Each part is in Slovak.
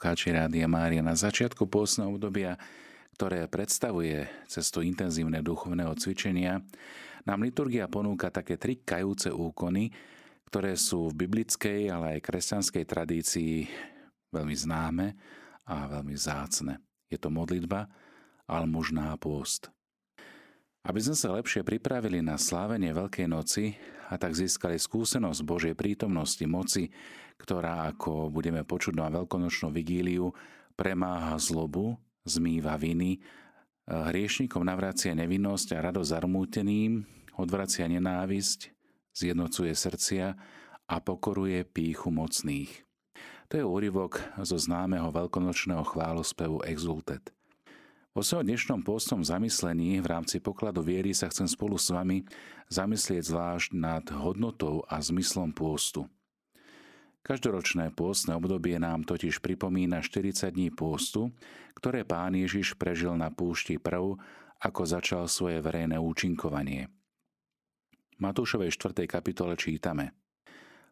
poslucháči Rádia Mária na začiatku pôsneho obdobia, ktoré predstavuje cestu intenzívne duchovného cvičenia, nám liturgia ponúka také tri kajúce úkony, ktoré sú v biblickej, ale aj kresťanskej tradícii veľmi známe a veľmi zácne. Je to modlitba, almužná pôst. Aby sme sa lepšie pripravili na slávenie Veľkej noci a tak získali skúsenosť Božej prítomnosti, moci, ktorá, ako budeme počuť na veľkonočnú vigíliu, premáha zlobu, zmýva viny, hriešnikom navracia nevinnosť a radosť zarmúteným, odvracia nenávisť, zjednocuje srdcia a pokoruje píchu mocných. To je úryvok zo známeho veľkonočného chválospevu Exultet – vo svojom dnešnom pôstnom zamyslení v rámci pokladu viery sa chcem spolu s vami zamyslieť zvlášť nad hodnotou a zmyslom pôstu. Každoročné pôstne obdobie nám totiž pripomína 40 dní pôstu, ktoré pán Ježiš prežil na púšti prv, ako začal svoje verejné účinkovanie. V Matúšovej 4. kapitole čítame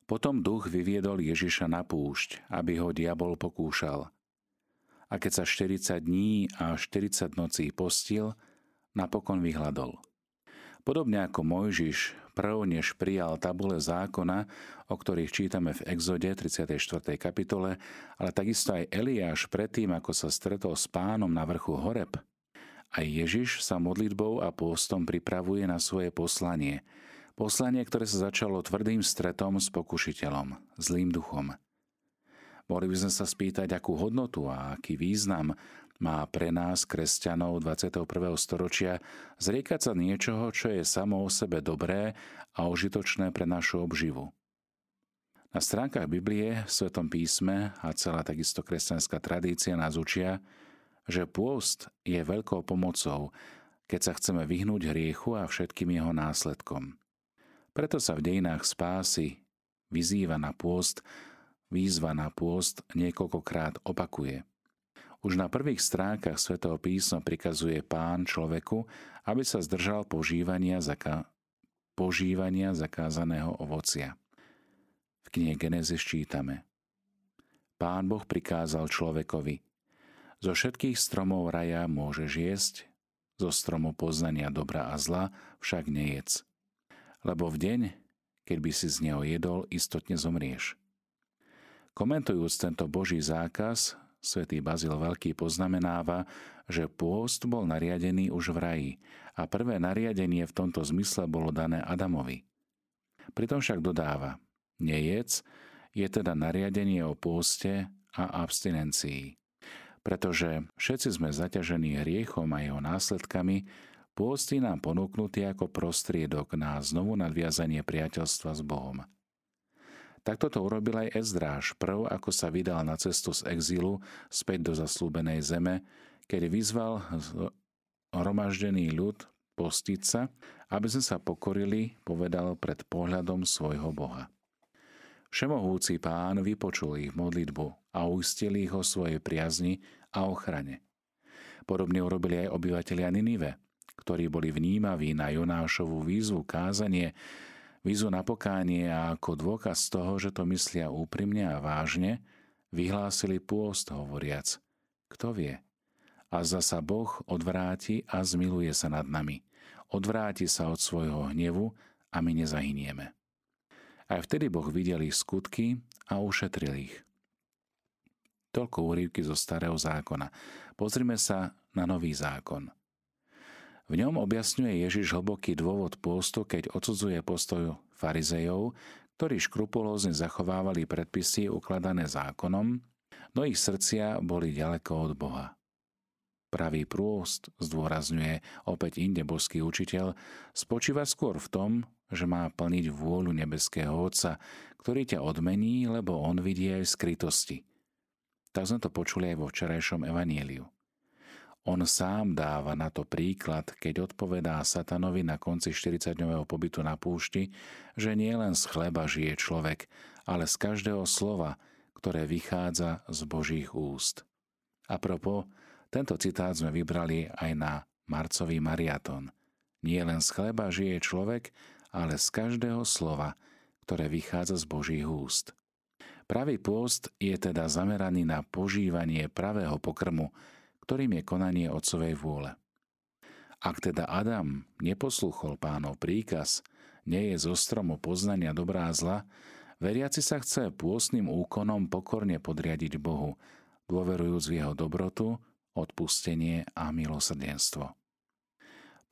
Potom duch vyviedol Ježiša na púšť, aby ho diabol pokúšal – a keď sa 40 dní a 40 nocí postil, napokon vyhľadol. Podobne ako Mojžiš prv než prijal tabule zákona, o ktorých čítame v Exode 34. kapitole, ale takisto aj Eliáš predtým, ako sa stretol s pánom na vrchu Horeb. Aj Ježiš sa modlitbou a pôstom pripravuje na svoje poslanie. Poslanie, ktoré sa začalo tvrdým stretom s pokušiteľom, zlým duchom. Mohli by sme sa spýtať, akú hodnotu a aký význam má pre nás, kresťanov 21. storočia, zriekať sa niečoho, čo je samo o sebe dobré a užitočné pre našu obživu. Na stránkach Biblie, v Svetom písme a celá takisto kresťanská tradícia nás učia, že pôst je veľkou pomocou, keď sa chceme vyhnúť hriechu a všetkým jeho následkom. Preto sa v dejinách spásy vyzýva na pôst výzva na pôst niekoľkokrát opakuje. Už na prvých stránkach svätého písma prikazuje pán človeku, aby sa zdržal požívania, zaka- požívania zakázaného ovocia. V knihe Genesis čítame Pán Boh prikázal človekovi Zo všetkých stromov raja môžeš jesť, zo stromu poznania dobra a zla však nejedz. Lebo v deň, keď by si z neho jedol, istotne zomrieš. Komentujúc tento Boží zákaz, svätý Bazil Veľký poznamenáva, že pôst bol nariadený už v raji a prvé nariadenie v tomto zmysle bolo dané Adamovi. Pritom však dodáva, nejec je teda nariadenie o pôste a abstinencii. Pretože všetci sme zaťažení hriechom a jeho následkami, pôst je nám ponúknutý ako prostriedok na znovu nadviazanie priateľstva s Bohom. Takto to urobil aj Ezdráž, prv ako sa vydal na cestu z exílu späť do zaslúbenej zeme, keď vyzval hromaždený ľud postiť sa, aby sme sa pokorili, povedal pred pohľadom svojho Boha. Všemohúci pán vypočul ich modlitbu a uistil ich o svojej priazni a ochrane. Podobne urobili aj obyvateľia Ninive, ktorí boli vnímaví na Jonášovú výzvu kázanie Výzvu na pokánie a ako dôkaz toho, že to myslia úprimne a vážne, vyhlásili pôst hovoriac, kto vie, a zasa Boh odvráti a zmiluje sa nad nami. Odvráti sa od svojho hnevu a my nezahynieme. Aj vtedy Boh videl ich skutky a ušetril ich. Toľko úrivky zo starého zákona. Pozrime sa na nový zákon – v ňom objasňuje Ježiš hlboký dôvod pôstu, keď odsudzuje postoj farizejov, ktorí škrupulózne zachovávali predpisy ukladané zákonom, no ich srdcia boli ďaleko od Boha. Pravý prôst, zdôrazňuje opäť inde božský učiteľ, spočíva skôr v tom, že má plniť vôľu nebeského Otca, ktorý ťa odmení, lebo on vidí aj skrytosti. Tak sme to počuli aj vo včerajšom evanieliu. On sám dáva na to príklad, keď odpovedá satanovi na konci 40-dňového pobytu na púšti, že nie len z chleba žije človek, ale z každého slova, ktoré vychádza z Božích úst. A propo, tento citát sme vybrali aj na marcový mariaton. Nie len z chleba žije človek, ale z každého slova, ktoré vychádza z Božích úst. Pravý pôst je teda zameraný na požívanie pravého pokrmu, ktorým je konanie Otcovej vôle. Ak teda Adam neposluchol pánov príkaz, nie je zo stromu poznania dobrá a zla, veriaci sa chce pôstnym úkonom pokorne podriadiť Bohu, dôverujúc v jeho dobrotu, odpustenie a milosrdenstvo.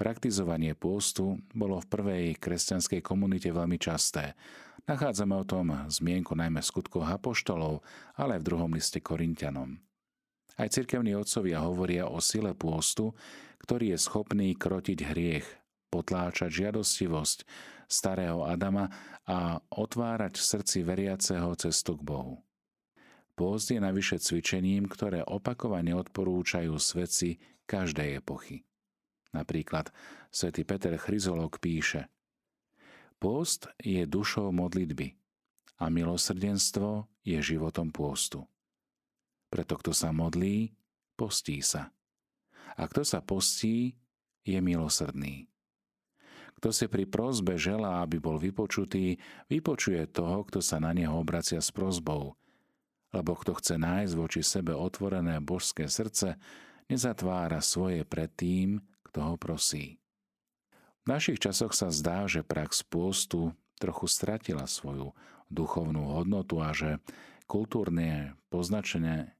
Praktizovanie pôstu bolo v prvej kresťanskej komunite veľmi časté. Nachádzame o tom zmienku najmä v skutkoch apoštolov, ale aj v druhom liste Korintianom. Aj cirkevní otcovia hovoria o sile pôstu, ktorý je schopný krotiť hriech, potláčať žiadostivosť starého Adama a otvárať v srdci veriaceho cestu k Bohu. Pôst je navyše cvičením, ktoré opakovane odporúčajú svedci každej epochy. Napríklad svätý Peter Chryzolog píše Pôst je dušou modlitby a milosrdenstvo je životom pôstu. Preto kto sa modlí, postí sa. A kto sa postí, je milosrdný. Kto si pri prozbe želá, aby bol vypočutý, vypočuje toho, kto sa na neho obracia s prozbou. Lebo kto chce nájsť voči sebe otvorené božské srdce, nezatvára svoje pred tým, kto ho prosí. V našich časoch sa zdá, že prax pôstu trochu stratila svoju duchovnú hodnotu a že kultúrne poznačené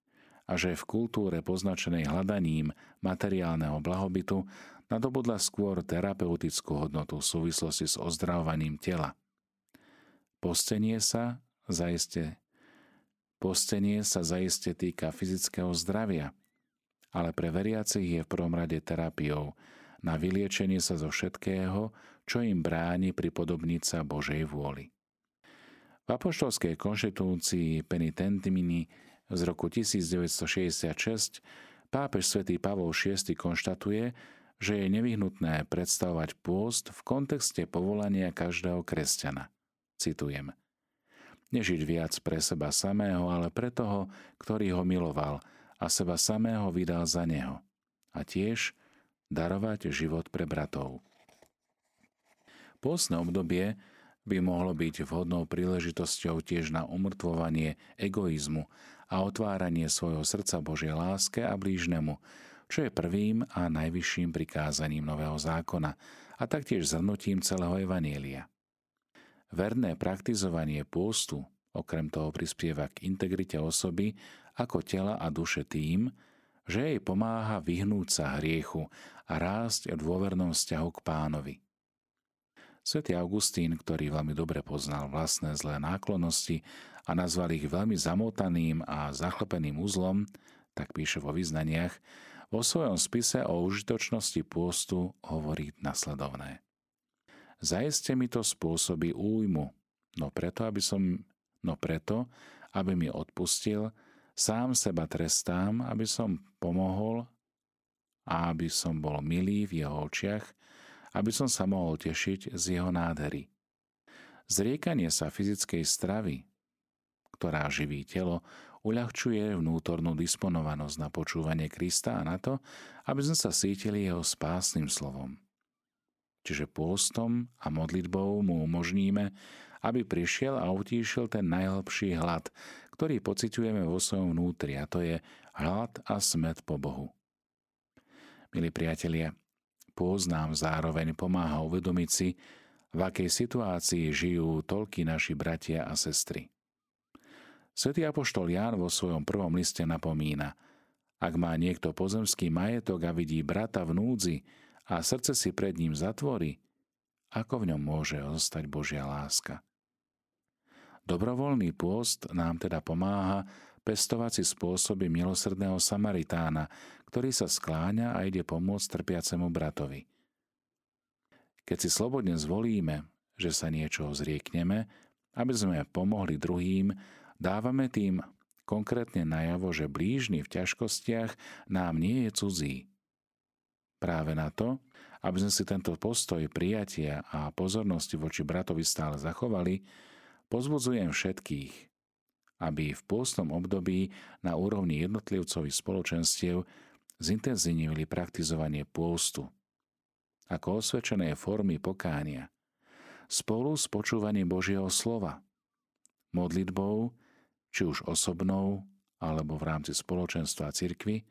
a že v kultúre poznačenej hľadaním materiálneho blahobytu nadobudla skôr terapeutickú hodnotu v súvislosti s ozdravovaním tela. Postenie sa zaiste Postenie sa zaiste týka fyzického zdravia – ale pre veriacich je v prvom rade terapiou na vyliečenie sa zo všetkého, čo im bráni pripodobniť sa Božej vôli. V apoštolskej konštitúcii Penitentimini z roku 1966 pápež svätý Pavol VI konštatuje, že je nevyhnutné predstavovať pôst v kontexte povolania každého kresťana. Citujem. Nežiť viac pre seba samého, ale pre toho, ktorý ho miloval – a seba samého vydal za neho a tiež darovať život pre bratov. Pôstne obdobie by mohlo byť vhodnou príležitosťou tiež na umrtvovanie egoizmu a otváranie svojho srdca Božej láske a blížnemu, čo je prvým a najvyšším prikázaním Nového zákona a taktiež zhrnutím celého Evanielia. Verné praktizovanie pôstu okrem toho prispieva k integrite osoby ako tela a duše tým, že jej pomáha vyhnúť sa hriechu a rásť v dôvernom vzťahu k pánovi. Svetý Augustín, ktorý veľmi dobre poznal vlastné zlé náklonnosti a nazval ich veľmi zamotaným a zachlepeným uzlom, tak píše vo vyznaniach, vo svojom spise o užitočnosti pôstu hovorí nasledovné. Zajeste mi to spôsobí újmu, no preto, aby som, no preto, aby mi odpustil Sám seba trestám, aby som pomohol a aby som bol milý v jeho očiach, aby som sa mohol tešiť z jeho nádhery. Zriekanie sa fyzickej stravy, ktorá živí telo, uľahčuje vnútornú disponovanosť na počúvanie Krista a na to, aby sme sa cítili jeho spásnym slovom. Čiže pôstom a modlitbou mu umožníme, aby prišiel a utíšil ten najhlbší hlad, ktorý pociťujeme vo svojom vnútri a to je hlad a smet po Bohu. Milí priatelia, poznám zároveň pomáha uvedomiť si, v akej situácii žijú toľky naši bratia a sestry. Svetý Apoštol Ján vo svojom prvom liste napomína, ak má niekto pozemský majetok a vidí brata v núdzi a srdce si pred ním zatvorí, ako v ňom môže zostať Božia láska. Dobrovoľný pôst nám teda pomáha pestovať si spôsoby milosrdného Samaritána, ktorý sa skláňa a ide pomôcť trpiacemu bratovi. Keď si slobodne zvolíme, že sa niečoho zriekneme, aby sme pomohli druhým, dávame tým konkrétne najavo, že blížny v ťažkostiach nám nie je cudzí. Práve na to, aby sme si tento postoj prijatia a pozornosti voči bratovi stále zachovali, Pozbudzujem všetkých, aby v pôstnom období na úrovni jednotlivcových spoločenstiev zintenzívnili praktizovanie pôstu. Ako osvedčené formy pokánia. Spolu s počúvaním Božieho slova, modlitbou či už osobnou, alebo v rámci spoločenstva cirkvy,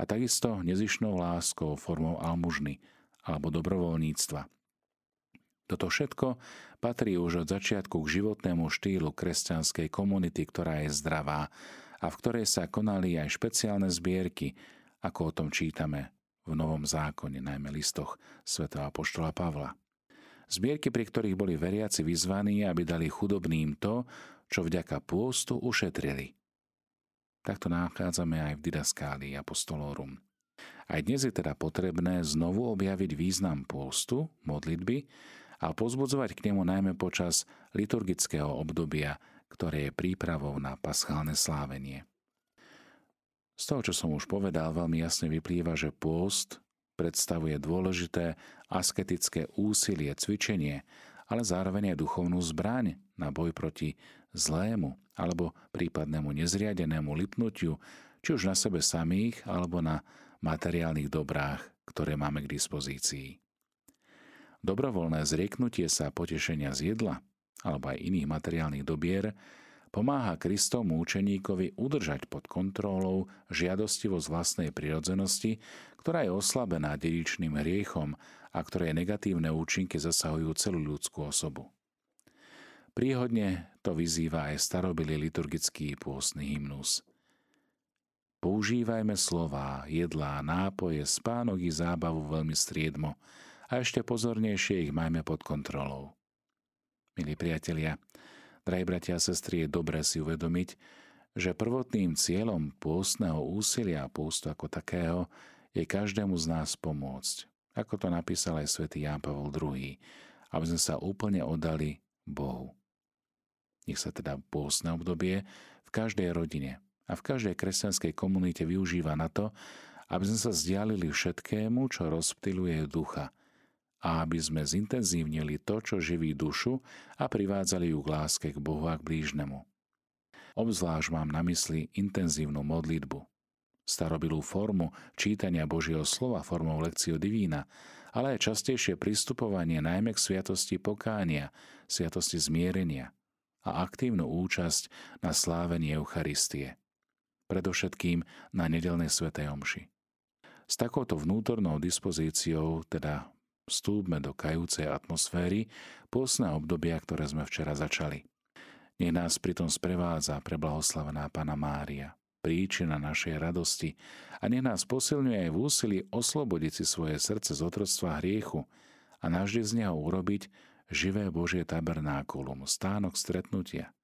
a takisto nezišnou láskou formou almužny alebo dobrovoľníctva. Toto všetko patrí už od začiatku k životnému štýlu kresťanskej komunity, ktorá je zdravá a v ktorej sa konali aj špeciálne zbierky, ako o tom čítame v Novom zákone, najmä listoch svätého apoštola Pavla. Zbierky, pri ktorých boli veriaci vyzvaní, aby dali chudobným to, čo vďaka pôstu ušetrili. Takto nachádzame aj v Didaskálii Apostolorum. Aj dnes je teda potrebné znovu objaviť význam pôstu, modlitby a pozbudzovať k nemu najmä počas liturgického obdobia, ktoré je prípravou na paschálne slávenie. Z toho, čo som už povedal, veľmi jasne vyplýva, že pôst predstavuje dôležité asketické úsilie, cvičenie, ale zároveň aj duchovnú zbraň na boj proti zlému alebo prípadnému nezriadenému lipnutiu, či už na sebe samých alebo na materiálnych dobrách, ktoré máme k dispozícii. Dobrovoľné zrieknutie sa potešenia z jedla alebo aj iných materiálnych dobier pomáha Kristovmu učeníkovi udržať pod kontrolou žiadostivosť vlastnej prirodzenosti, ktorá je oslabená dedičným hriechom a ktorej negatívne účinky zasahujú celú ľudskú osobu. Príhodne to vyzýva aj starobilý liturgický pôstny hymnus. Používajme slová, jedlá, nápoje, spánok i zábavu veľmi striedmo, a ešte pozornejšie ich majme pod kontrolou. Milí priatelia, drahí bratia a sestry, je dobré si uvedomiť, že prvotným cieľom pôstneho úsilia a pôstu ako takého je každému z nás pomôcť. Ako to napísal aj svätý Ján Pavol II, aby sme sa úplne oddali Bohu. Nech sa teda pôstne obdobie v každej rodine a v každej kresťanskej komunite využíva na to, aby sme sa zdialili všetkému, čo rozptiluje ducha – a aby sme zintenzívnili to, čo živí dušu a privádzali ju k láske k Bohu a k blížnemu. Obzvlášť mám na mysli intenzívnu modlitbu, starobilú formu čítania Božieho slova formou lekcio divína, ale aj častejšie pristupovanie najmä k sviatosti pokánia, sviatosti zmierenia a aktívnu účasť na slávení Eucharistie. Predovšetkým na nedelnej svetej omši. S takouto vnútornou dispozíciou, teda vstúpme do kajúcej atmosféry pôsne obdobia, ktoré sme včera začali. Nech nás pritom sprevádza preblahoslavená Pana Mária, príčina našej radosti a nech nás posilňuje aj v úsilí oslobodiť si svoje srdce z otroctva hriechu a navždy z neho urobiť živé Božie tabernákulum, stánok stretnutia.